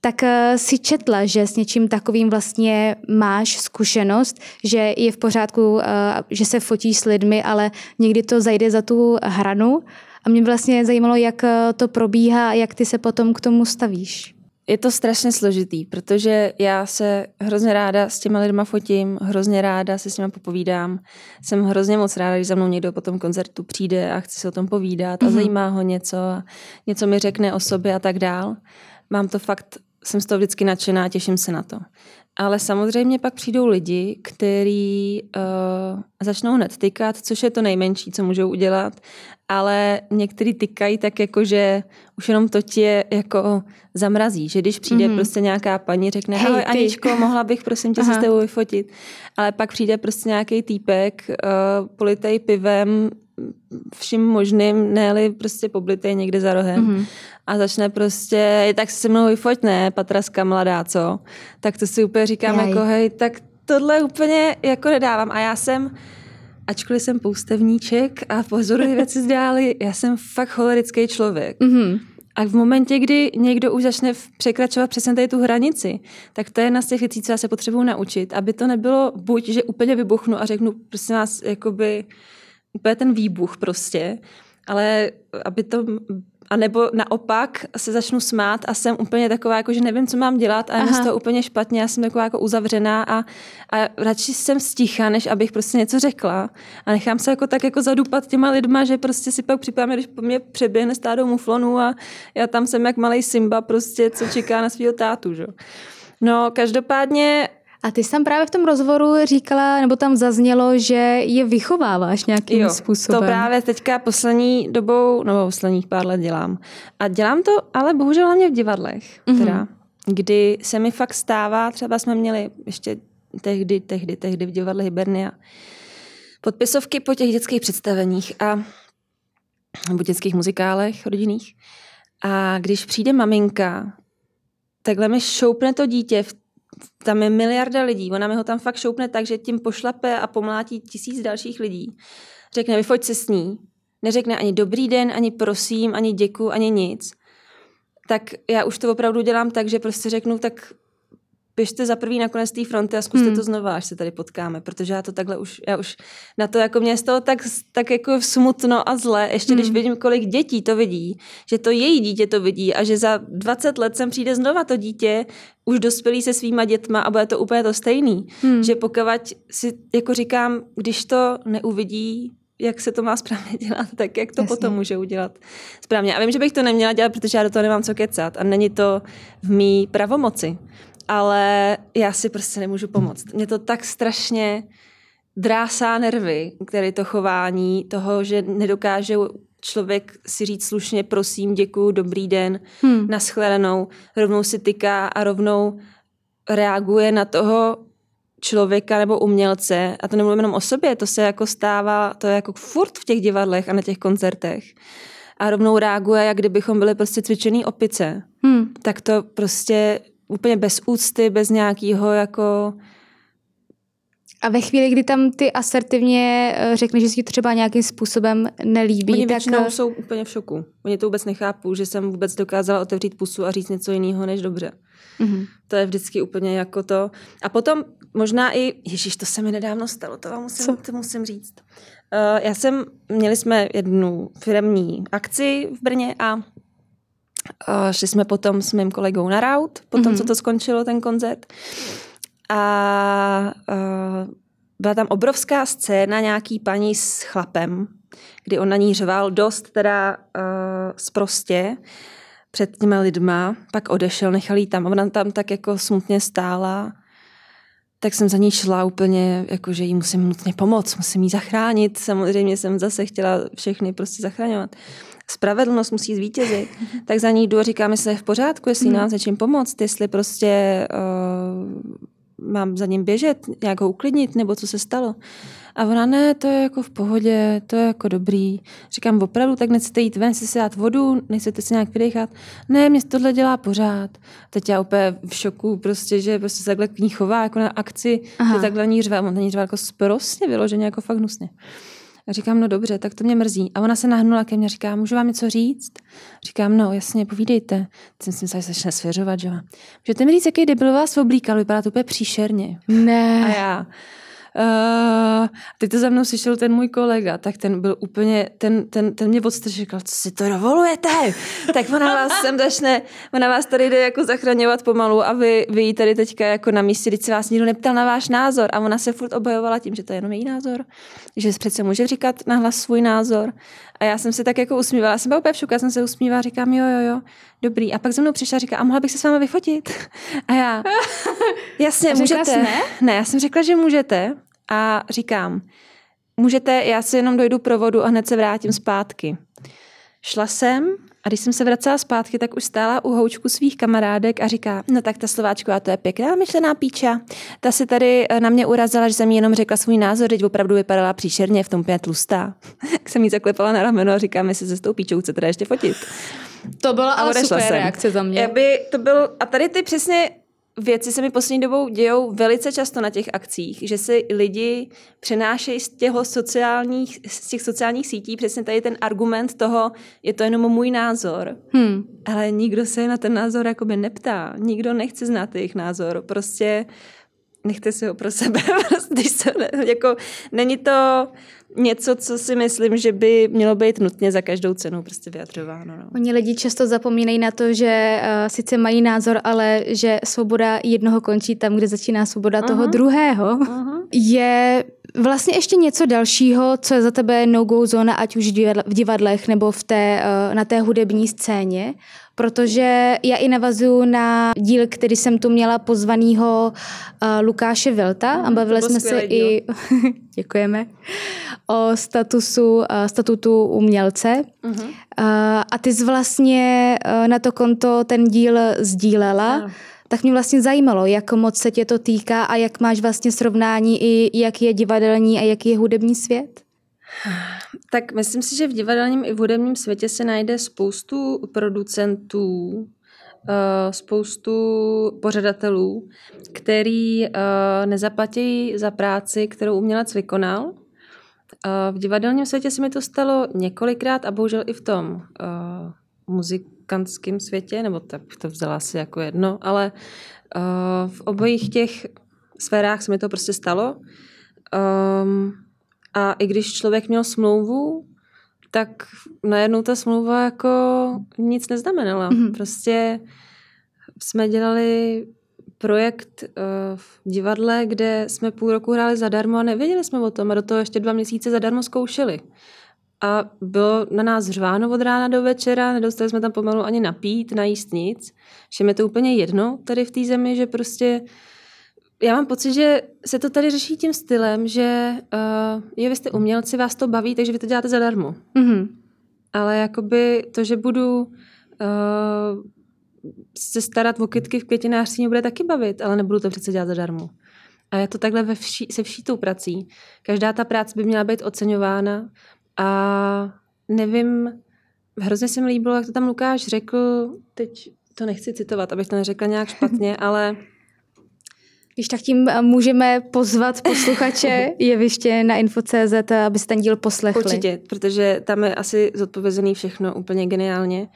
tak eh, si četla, že s něčím takovým vlastně máš zkušenost, že je v pořádku, eh, že se fotíš s lidmi, ale někdy to zajde za tu hranu. A mě vlastně zajímalo, jak eh, to probíhá a jak ty se potom k tomu stavíš. je to strašně složitý, protože já se hrozně ráda s těma lidma fotím, hrozně ráda se s nimi popovídám. Jsem hrozně moc ráda, když za mnou někdo po tom koncertu přijde a chce se o tom povídat a mm-hmm. zajímá ho něco a něco mi řekne o sobě a tak dál. Mám to fakt, jsem z toho vždycky nadšená, těším se na to. Ale samozřejmě pak přijdou lidi, kteří uh, začnou hned tykat, což je to nejmenší, co můžou udělat, ale některý tykají tak jako, že už jenom to tě jako zamrazí, že když přijde mm-hmm. prostě nějaká paní, řekne, hej, Aničko, mohla bych prosím tě Aha. se s tebou vyfotit, ale pak přijde prostě nějaký týpek uh, politej pivem, vším možným, ne prostě poblitej někde za rohem mm-hmm. a začne prostě, tak se mnou vyfoť, ne, patraska mladá, co? Tak to si úplně říkám Jej. jako, hej, tak tohle úplně jako nedávám a já jsem ačkoliv jsem poustevníček a pozoruji [LAUGHS] věci zdáli, já jsem fakt cholerický člověk. Mm-hmm. A v momentě, kdy někdo už začne překračovat přesně tady tu hranici, tak to je jedna z těch věcí, co já se potřebuji naučit, aby to nebylo buď, že úplně vybuchnu a řeknu, prostě nás, jakoby, úplně ten výbuch prostě, ale aby to a nebo naopak se začnu smát a jsem úplně taková, jako, že nevím, co mám dělat a je z toho úplně špatně. Já jsem taková jako uzavřená a, a radši jsem sticha, než abych prostě něco řekla. A nechám se jako tak jako zadupat těma lidma, že prostě si pak připadám, když po mě přeběhne stádo muflonu a já tam jsem jak malý Simba prostě, co čeká na svého tátu. Že? No, každopádně a ty jsi tam právě v tom rozhovoru říkala, nebo tam zaznělo, že je vychováváš nějakým jo, způsobem. to právě teďka poslední dobou, nebo posledních pár let dělám. A dělám to ale bohužel hlavně v divadlech, mm-hmm. teda, kdy se mi fakt stává, třeba jsme měli ještě tehdy, tehdy, tehdy v divadle Hibernia, podpisovky po těch dětských představeních a nebo dětských muzikálech rodinných. A když přijde maminka, takhle mi šoupne to dítě v tam je miliarda lidí, ona mi ho tam fakt šoupne tak, že tím pošlape a pomlátí tisíc dalších lidí. Řekne, vyfoď se s ní. Neřekne ani dobrý den, ani prosím, ani děku, ani nic. Tak já už to opravdu dělám tak, že prostě řeknu, tak běžte za prvý na konec té fronty a zkuste hmm. to znova, až se tady potkáme, protože já to takhle už, já už na to jako mě z toho tak, tak jako smutno a zle, ještě hmm. když vidím, kolik dětí to vidí, že to její dítě to vidí a že za 20 let sem přijde znova to dítě, už dospělý se svýma dětma a bude to úplně to stejný. Hmm. Že pokud si jako říkám, když to neuvidí jak se to má správně [LAUGHS] dělat, tak jak to Jasně. potom může udělat správně. A vím, že bych to neměla dělat, protože já do toho nemám co kecat a není to v mý pravomoci ale já si prostě nemůžu pomoct. Mě to tak strašně drásá nervy, které to chování, toho, že nedokáže člověk si říct slušně prosím, děkuju, dobrý den, hmm. naschledanou, rovnou si tyká a rovnou reaguje na toho člověka nebo umělce, a to nemluvím jenom o sobě, to se jako stává, to je jako furt v těch divadlech a na těch koncertech. A rovnou reaguje, jak kdybychom byli prostě cvičený opice. Hmm. Tak to prostě úplně bez úcty, bez nějakého jako... A ve chvíli, kdy tam ty asertivně eh, řekneš, že si třeba nějakým způsobem nelíbí, Oni tak... většinou eh, jsou úplně v šoku. Oni to vůbec nechápou, že jsem vůbec dokázala otevřít pusu a říct něco jiného než dobře. Mm-hmm. To je vždycky úplně jako to. A potom možná i, ježíš, to se mi nedávno stalo, to vám musím, to musím říct. Uh, já jsem, měli jsme jednu firmní akci v Brně a Uh, šli jsme potom s mým kolegou na raut, potom, mm-hmm. co to skončilo, ten koncert. A uh, byla tam obrovská scéna nějaký paní s chlapem, kdy on na ní řval dost teda uh, sprostě před těma lidma, pak odešel, nechal jí tam. Ona tam tak jako smutně stála tak jsem za ní šla úplně, jako že jí musím nutně pomoct, musím jí zachránit. Samozřejmě jsem zase chtěla všechny prostě zachraňovat spravedlnost musí zvítězit, [LAUGHS] tak za ní jdu a říkám, jestli je v pořádku, jestli hmm. nám se čím pomoct, jestli prostě uh, mám za ním běžet, nějak ho uklidnit, nebo co se stalo. A ona, ne, to je jako v pohodě, to je jako dobrý. Říkám, opravdu, tak nechcete jít ven, si dát vodu, nechcete si nějak vydechat. Ne, mě tohle dělá pořád. Teď já úplně v šoku, prostě, že prostě se takhle k ní chová, jako na akci, Aha. že takhle ní řve, on na ní řve jako sprostně vyloženě, jako fakt hnusně. A říkám, no dobře, tak to mě mrzí. A ona se nahnula ke mně, říká, můžu vám něco říct? Říkám, no jasně, povídejte. Jsem se začne svěřovat, že Můžete mi říct, jaký debil vás oblíkal, vypadá to úplně příšerně. Ne. A já, Uh, teď to za mnou slyšel ten můj kolega, tak ten byl úplně, ten, ten, ten mě podstrčil, říkal, co si to dovolujete? tak ona vás sem začne, ona vás tady jde jako zachraňovat pomalu a vy, vy jí tady teďka jako na místě, když se vás nikdo neptal na váš názor a ona se furt obojovala tím, že to je jenom její názor, že přece může říkat nahlas svůj názor. A já jsem se tak jako usmívala, já jsem byla úplně v šuku, já jsem se usmívala, říkám, jo, jo, jo, dobrý. A pak za mnou přišla a říká, a mohla bych se s vámi vyfotit? A já, jasně, můžete. Ne? ne, já jsem řekla, že můžete a říkám, můžete, já si jenom dojdu pro vodu a hned se vrátím zpátky. Šla jsem a když jsem se vracela zpátky, tak už stála u houčku svých kamarádek a říká, no tak ta Slováčková, to je pěkná myšlená píča. Ta si tady na mě urazila, že jsem jí jenom řekla svůj názor, teď opravdu vypadala příšerně, v tom pět tlustá. [LAUGHS] tak jsem jí zaklepala na rameno a říkám, jestli se s tou píčou chcete ještě fotit. To byla ale super jsem. reakce za mě. Aby to byl, a tady ty přesně věci se mi poslední dobou dějou velice často na těch akcích, že si lidi přenášejí z, těch sociálních, z těch sociálních sítí přesně tady ten argument toho, je to jenom můj názor. Hmm. Ale nikdo se na ten názor jakoby neptá. Nikdo nechce znát jejich názor. Prostě nechte si ho pro sebe. [LAUGHS] Když se, jako, není to něco, co si myslím, že by mělo být nutně za každou cenu prostě vyjadřováno. No. Oni lidi často zapomínají na to, že uh, sice mají názor, ale že svoboda jednoho končí tam, kde začíná svoboda uh-huh. toho druhého. Uh-huh. Je vlastně ještě něco dalšího, co je za tebe no-go zóna, ať už v divadlech nebo v té, uh, na té hudební scéně, protože já i navazuju na díl, který jsem tu měla pozvanýho uh, Lukáše Vilta a bavili jsme se díl. i, [LAUGHS] děkujeme, o statusu, uh, statutu umělce. Uh-huh. Uh, a ty jsi vlastně uh, na to konto ten díl sdílela. Uh tak mě vlastně zajímalo, jak moc se tě to týká a jak máš vlastně srovnání i jak je divadelní a jaký je hudební svět? Tak myslím si, že v divadelním i v hudebním světě se najde spoustu producentů, eh, spoustu pořadatelů, který eh, nezaplatí za práci, kterou umělec vykonal. Eh, v divadelním světě se mi to stalo několikrát a bohužel i v tom muzikantském světě, nebo tak to vzala asi jako jedno, ale v obojích těch sférách se mi to prostě stalo. Um, a i když člověk měl smlouvu, tak najednou ta smlouva jako nic neznamenala. Mm-hmm. Prostě jsme dělali projekt uh, v divadle, kde jsme půl roku hráli zadarmo a nevěděli jsme o tom a do toho ještě dva měsíce zadarmo zkoušeli. A bylo na nás řváno od rána do večera, nedostali jsme tam pomalu ani napít, najíst nic. Všem je to úplně jedno tady v té zemi, že prostě já mám pocit, že se to tady řeší tím stylem, že uh, je, vy jste umělci, vás to baví, takže vy to děláte zadarmo. Mm-hmm. Ale jakoby to, že budu uh, se starat o kytky v květinářství, mě bude taky bavit, ale nebudu to přece dělat zadarmo. A je to takhle ve vší, se vší tou prací. Každá ta práce by měla být oceňována a nevím, hrozně se mi líbilo, jak to tam Lukáš řekl, teď to nechci citovat, abych to neřekla nějak špatně, [LAUGHS] ale když tak tím eh, můžeme pozvat posluchače [LAUGHS] jeviště na info.cz, aby se ten díl poslechli. Určitě, protože tam je asi zodpovězený všechno úplně geniálně,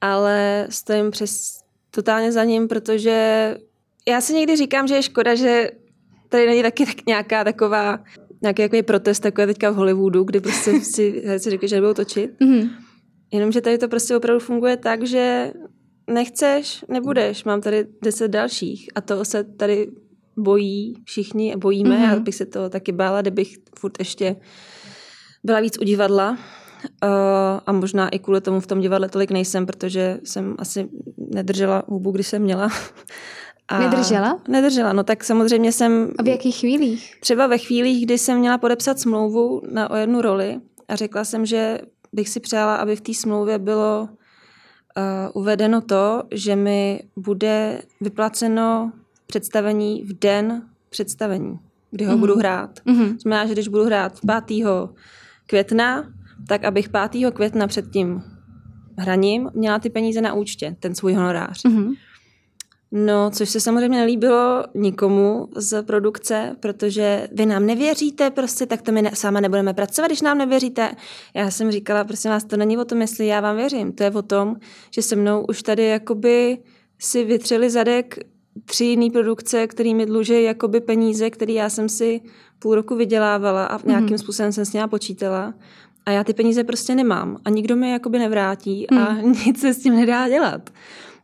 ale stojím přes totálně za ním, protože já si někdy říkám, že je škoda, že tady není taky tak nějaká taková nějaký takový protest, takový teďka v Hollywoodu, kdy prostě [LAUGHS] si herci říkají, že nebudou točit. Mm-hmm. Jenomže tady to prostě opravdu funguje tak, že nechceš, nebudeš. Mám tady deset dalších a to se tady bojí všichni, bojíme. Mm-hmm. Já bych se to taky bála, kdybych furt ještě byla víc u divadla. Uh, a možná i kvůli tomu v tom divadle tolik nejsem, protože jsem asi nedržela hubu, když jsem měla. [LAUGHS] A nedržela? Nedržela, no tak samozřejmě jsem... A v jakých chvílích? Třeba ve chvílích, kdy jsem měla podepsat smlouvu na o jednu roli a řekla jsem, že bych si přála, aby v té smlouvě bylo uh, uvedeno to, že mi bude vyplaceno představení v den představení, kdy ho mm-hmm. budu hrát. Mm-hmm. Znamená, že když budu hrát 5. května, tak abych 5. května před tím hraním měla ty peníze na účtě, ten svůj honorář. Mm-hmm. No, což se samozřejmě nelíbilo nikomu z produkce, protože vy nám nevěříte, prostě tak to my ne, sama nebudeme pracovat, když nám nevěříte. Já jsem říkala, prosím vás, to není o tom, jestli já vám věřím, to je o tom, že se mnou už tady jakoby si vytřeli zadek tři jiné produkce, které mi dluží jakoby peníze, které já jsem si půl roku vydělávala a nějakým mm. způsobem jsem s nimi počítala. A já ty peníze prostě nemám a nikdo mi jakoby nevrátí a hmm. [LAUGHS] nic se s tím nedá dělat.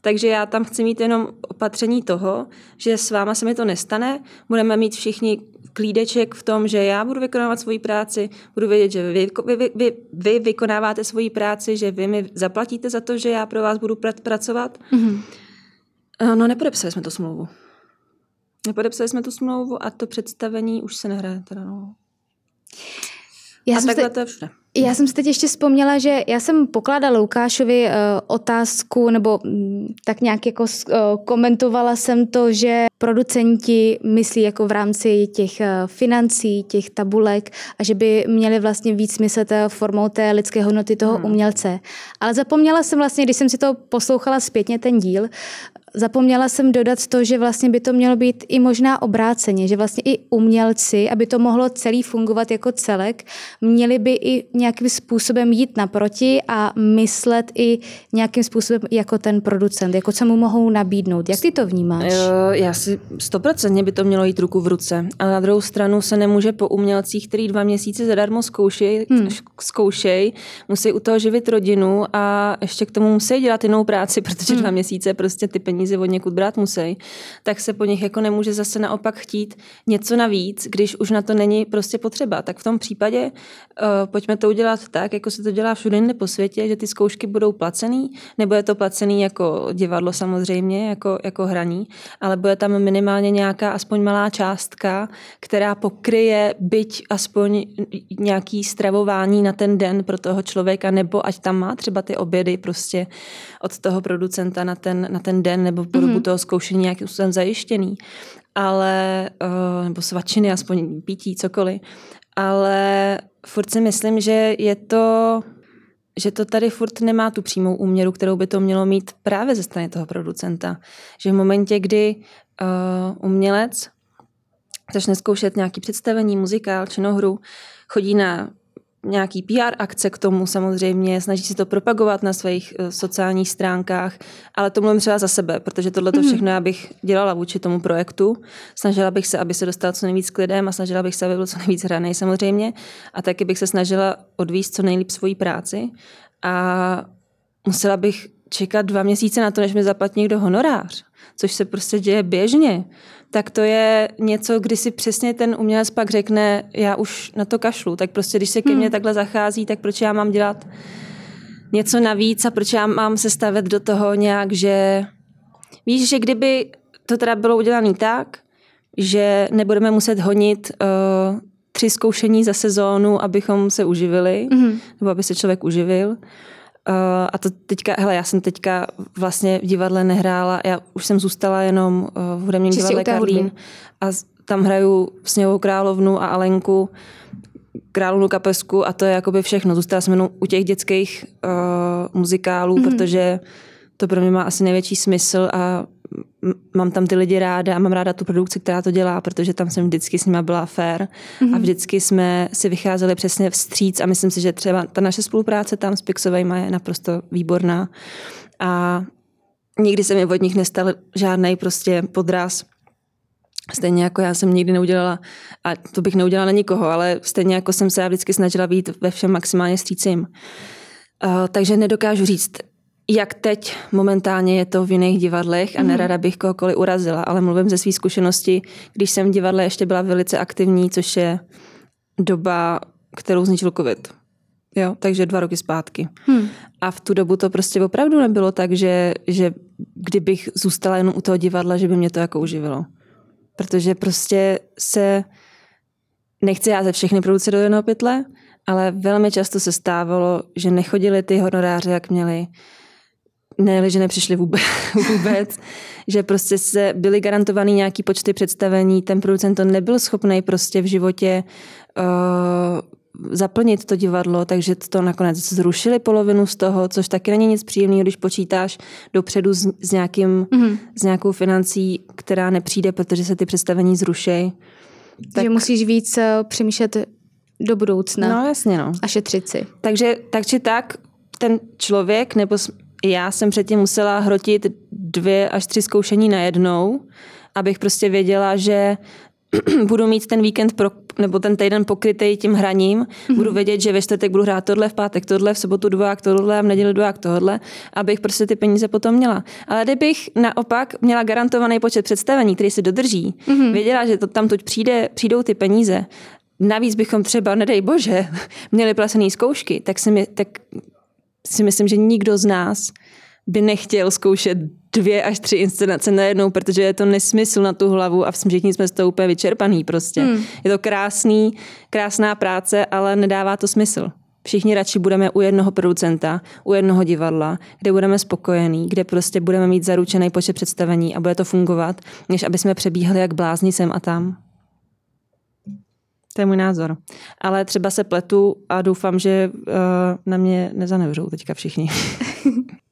Takže já tam chci mít jenom opatření toho, že s váma se mi to nestane, budeme mít všichni klídeček v tom, že já budu vykonávat svoji práci, budu vědět, že vy, vy, vy, vy vykonáváte svoji práci, že vy mi zaplatíte za to, že já pro vás budu pr- pracovat. Mm-hmm. No, nepodepsali jsme tu smlouvu. Nepodepsali jsme tu smlouvu a to představení už se nehraje. Teda, no. Já a takhle se... to je všude. Já jsem si teď ještě vzpomněla, že já jsem pokládala Lukášovi uh, otázku, nebo um, tak nějak jako uh, komentovala jsem to, že producenti myslí jako v rámci těch uh, financí, těch tabulek a že by měli vlastně víc myslet formou té lidské hodnoty toho hmm. umělce. Ale zapomněla jsem vlastně, když jsem si to poslouchala zpětně ten díl, Zapomněla jsem dodat to, že vlastně by to mělo být i možná obráceně, že vlastně i umělci, aby to mohlo celý fungovat jako celek, měli by i nějakým způsobem jít naproti a myslet i nějakým způsobem jako ten producent, jako co mu mohou nabídnout. Jak ty to vnímáš? Já si stoprocentně by to mělo jít ruku v ruce. A na druhou stranu se nemůže po umělcích, který dva měsíce zadarmo zkoušej, hmm. zkoušej, musí u toho živit rodinu a ještě k tomu musí dělat jinou práci, [LAUGHS] protože hmm. dva měsíce prostě ty peníze peníze od někud brát musí, tak se po nich jako nemůže zase naopak chtít něco navíc, když už na to není prostě potřeba. Tak v tom případě uh, pojďme to udělat tak, jako se to dělá všude jinde po světě, že ty zkoušky budou placený, nebo je to placený jako divadlo samozřejmě, jako, jako hraní, ale bude tam minimálně nějaká aspoň malá částka, která pokryje byť aspoň nějaký stravování na ten den pro toho člověka, nebo ať tam má třeba ty obědy prostě od toho producenta na ten, na ten den, nebo po dobu mm-hmm. toho zkoušení nějakým způsobem zajištěný, ale, uh, nebo svačiny, aspoň pití, cokoliv. Ale furt si myslím, že je to, že to tady furt nemá tu přímou úměru, kterou by to mělo mít právě ze strany toho producenta. Že v momentě, kdy uh, umělec začne zkoušet nějaký představení, muzikál, činohru, chodí na nějaký PR akce k tomu samozřejmě, snaží si to propagovat na svých uh, sociálních stránkách, ale to mluvím třeba za sebe, protože tohle to mhm. všechno já bych dělala vůči tomu projektu. Snažila bych se, aby se dostal co nejvíc k lidem a snažila bych se, aby byl co nejvíc hraný samozřejmě a taky bych se snažila odvíst co nejlíp svoji práci a musela bych čekat dva měsíce na to, než mi zaplatí někdo honorář, což se prostě děje běžně tak to je něco, kdy si přesně ten umělec pak řekne, já už na to kašlu. Tak prostě, když se ke mně hmm. takhle zachází, tak proč já mám dělat něco navíc a proč já mám se stavět do toho nějak, že víš, že kdyby to teda bylo udělané tak, že nebudeme muset honit uh, tři zkoušení za sezónu, abychom se uživili, mm-hmm. nebo aby se člověk uživil, Uh, a to teďka, hele, já jsem teďka vlastně v divadle nehrála, já už jsem zůstala jenom uh, v hudebním divadle Karlín a tam hraju Sněhovou královnu a Alenku, královnu kapesku a to je jakoby všechno. Zůstala jsem jenom u těch dětských uh, muzikálů, mm-hmm. protože to pro mě má asi největší smysl a mám tam ty lidi ráda a mám ráda tu produkci, která to dělá, protože tam jsem vždycky s nima byla fair mm-hmm. a vždycky jsme si vycházeli přesně vstříc a myslím si, že třeba ta naše spolupráce tam s Pixovejma je naprosto výborná a nikdy se mi od nich nestal žádný prostě podraz. Stejně jako já jsem nikdy neudělala, a to bych neudělala na nikoho, ale stejně jako jsem se já vždycky snažila být ve všem maximálně střícím. Uh, takže nedokážu říct, jak teď momentálně je to v jiných divadlech a mhm. nerada bych kohokoliv urazila, ale mluvím ze své zkušenosti, když jsem v divadle ještě byla velice aktivní, což je doba, kterou zničil covid. Jo, takže dva roky zpátky. Hmm. A v tu dobu to prostě opravdu nebylo tak, že, že kdybych zůstala jenom u toho divadla, že by mě to jako uživilo. Protože prostě se, nechci já ze všechny produce do jednoho pytle, ale velmi často se stávalo, že nechodili ty honoráře, jak měli, ne, že nepřišli vůbec, [LAUGHS] vůbec že prostě se byly garantovaný nějaký počty představení, ten producent to nebyl schopný prostě v životě uh, zaplnit to divadlo, takže to nakonec zrušili polovinu z toho, což taky není nic příjemného, když počítáš dopředu s, s, nějakým, mm-hmm. s nějakou financí, která nepřijde, protože se ty představení zrušejí. Tak... Že musíš víc uh, přemýšlet do budoucna. No jasně, no. A šetřit si. Takže tak či tak ten člověk nebo já jsem předtím musela hrotit dvě až tři zkoušení najednou, abych prostě věděla, že [CLEARS THROAT] budu mít ten víkend pro, nebo ten týden pokrytý tím hraním, mm-hmm. budu vědět, že ve čtvrtek budu hrát tohle, v pátek tohle, v sobotu dvoják tohle a v neděli dvoják tohle, abych prostě ty peníze potom měla. Ale kdybych naopak měla garantovaný počet představení, který se dodrží, mm-hmm. věděla, že to tam tuď přijde, přijdou ty peníze, navíc bychom třeba, nedej bože, [LAUGHS] měli placené zkoušky, tak si, mi, tak si myslím, že nikdo z nás by nechtěl zkoušet dvě až tři inscenace najednou, protože je to nesmysl na tu hlavu a všichni jsme z toho úplně vyčerpaný prostě. Hmm. Je to krásný, krásná práce, ale nedává to smysl. Všichni radši budeme u jednoho producenta, u jednoho divadla, kde budeme spokojení, kde prostě budeme mít zaručený počet představení a bude to fungovat, než aby jsme přebíhali jak blázni sem a tam. To je můj názor. Ale třeba se pletu a doufám, že uh, na mě nezanevřou teďka všichni. [LAUGHS]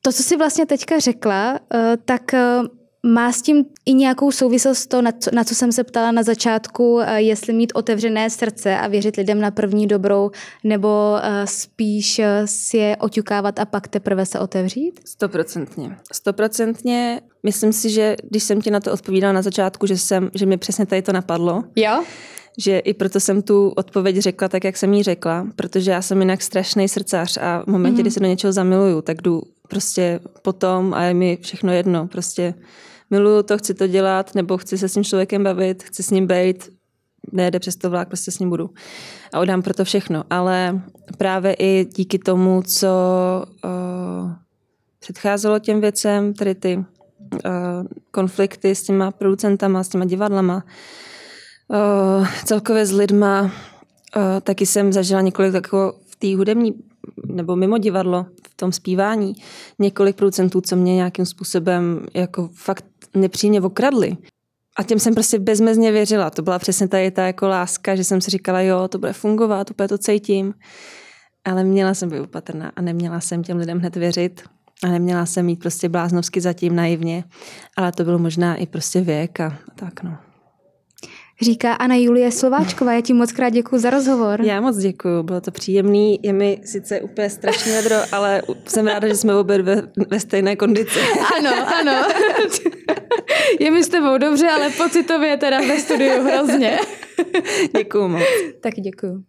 To, co jsi vlastně teďka řekla, eh, tak eh, má s tím i nějakou souvislost to, na co, na co jsem se ptala na začátku, eh, jestli mít otevřené srdce a věřit lidem na první dobrou, nebo spíš si je oťukávat a pak teprve se otevřít? Stoprocentně. Stoprocentně. Myslím si, že když jsem ti na to odpovídala na začátku, že, jsem, že mi přesně tady to napadlo. Jo? že i proto jsem tu odpověď řekla tak, jak jsem jí řekla, protože já jsem jinak strašný srdcař a v momentě, mm-hmm. kdy se do něčeho zamiluju, tak jdu prostě potom a je mi všechno jedno. Prostě miluju to, chci to dělat, nebo chci se s tím člověkem bavit, chci s ním být, nejde přes to vlak, prostě s ním budu. A udám proto všechno. Ale právě i díky tomu, co uh, předcházelo těm věcem, tedy ty uh, konflikty s těma producentama, s těma divadlama, uh, celkově s lidma, uh, taky jsem zažila několik takového v té hudební nebo mimo divadlo, v tom zpívání, několik producentů, co mě nějakým způsobem jako fakt nepříjemně okradli. A těm jsem prostě bezmezně věřila. To byla přesně tady ta jako láska, že jsem si říkala, jo, to bude fungovat, úplně to cítím. Ale měla jsem být opatrná a neměla jsem těm lidem hned věřit. A neměla jsem mít prostě bláznovsky zatím naivně. Ale to bylo možná i prostě věk a tak no říká Ana Julie Slováčková. Já ti moc krát děkuji za rozhovor. Já moc děkuji, bylo to příjemný. Je mi sice úplně strašně vedro, ale jsem ráda, že jsme obě ve, ve stejné kondici. [LAUGHS] Ano, ano. Je mi s tebou dobře, ale pocitově teda ve studiu hrozně. Děkuji moc. Tak děkuji.